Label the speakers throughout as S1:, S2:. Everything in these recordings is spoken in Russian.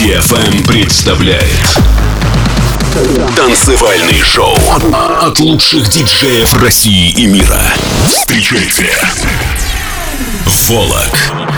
S1: DFM представляет Танцевальный шоу от лучших диджеев России и мира. Встречайте Волок.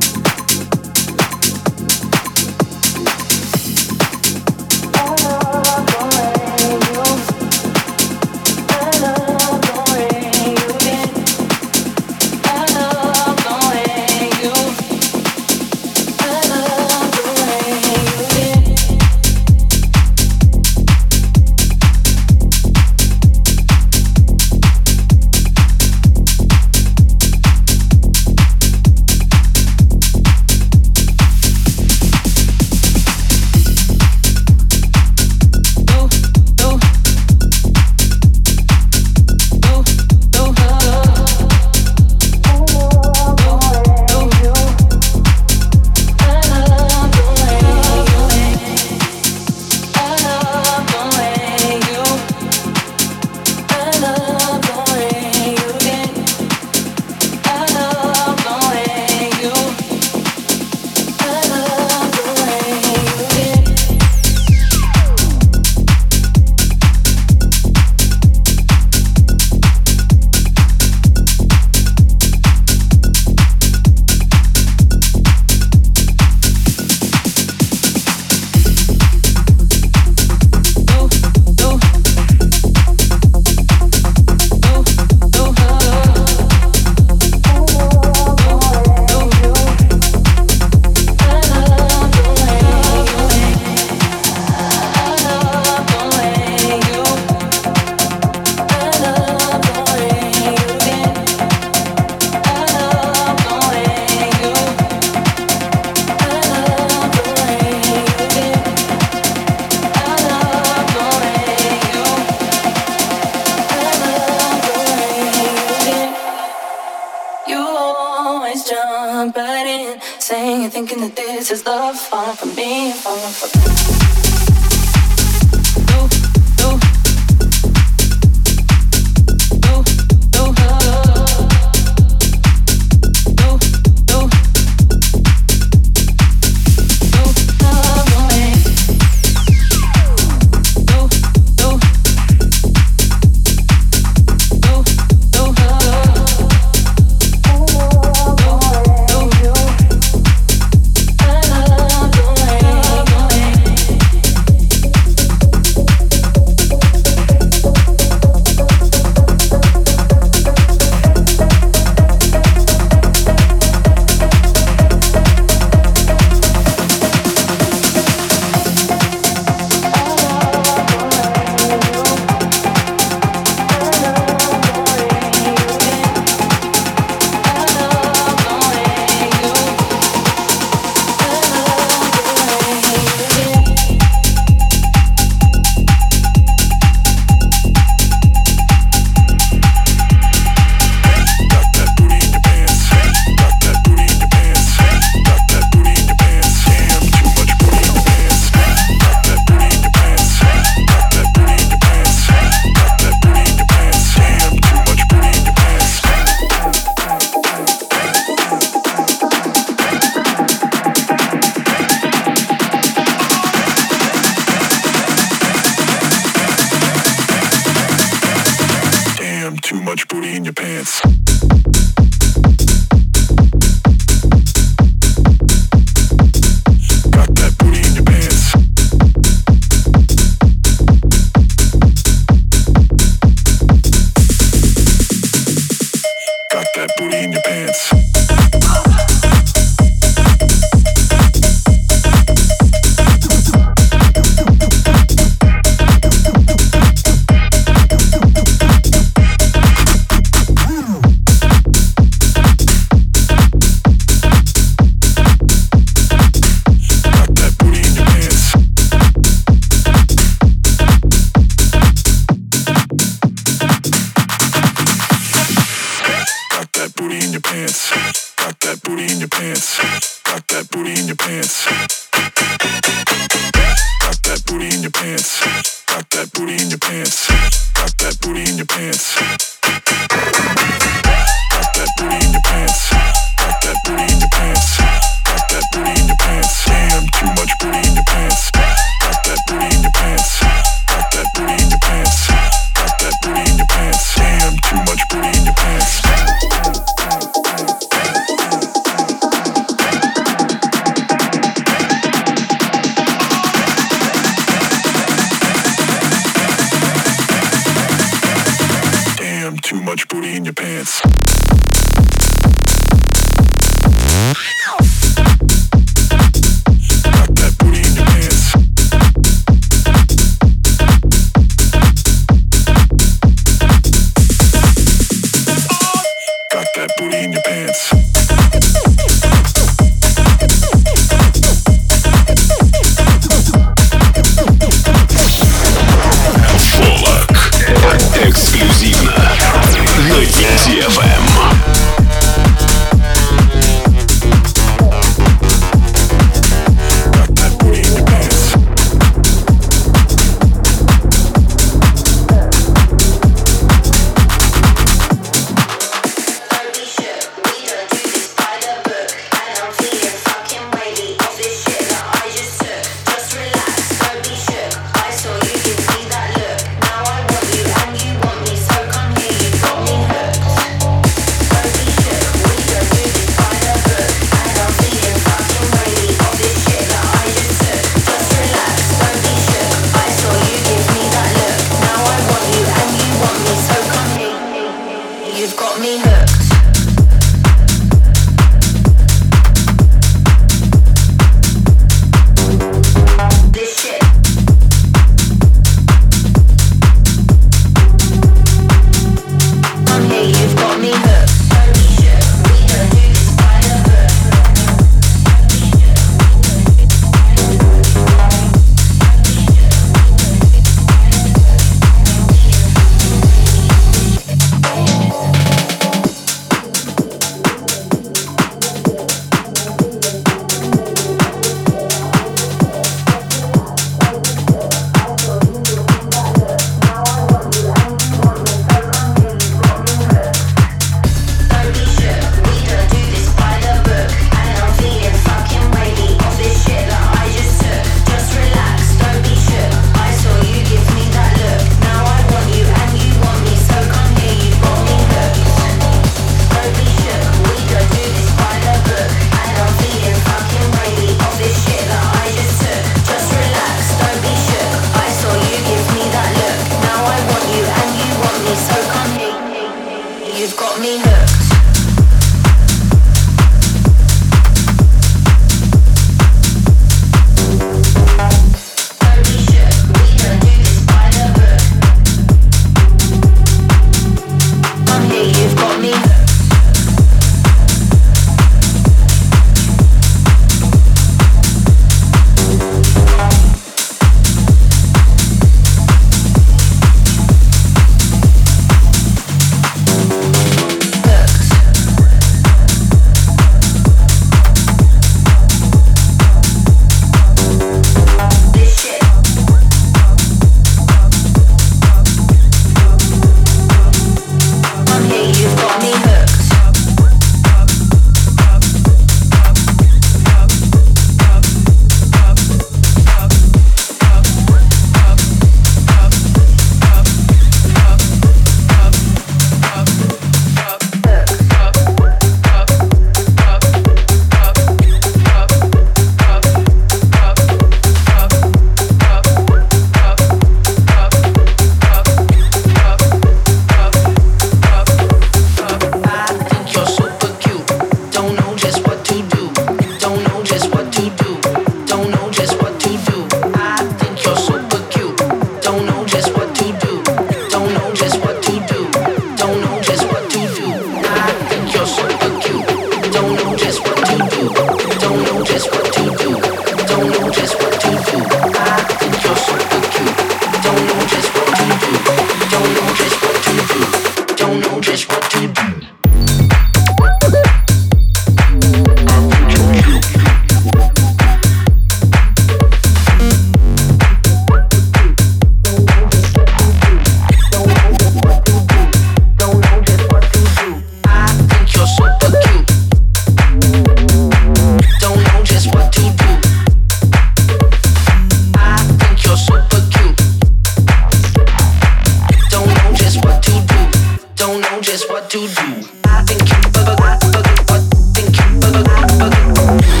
S2: I
S3: think, but, but, but, but, but, but, but, but, but, but, but, but,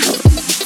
S3: Thank you.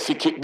S4: persecuted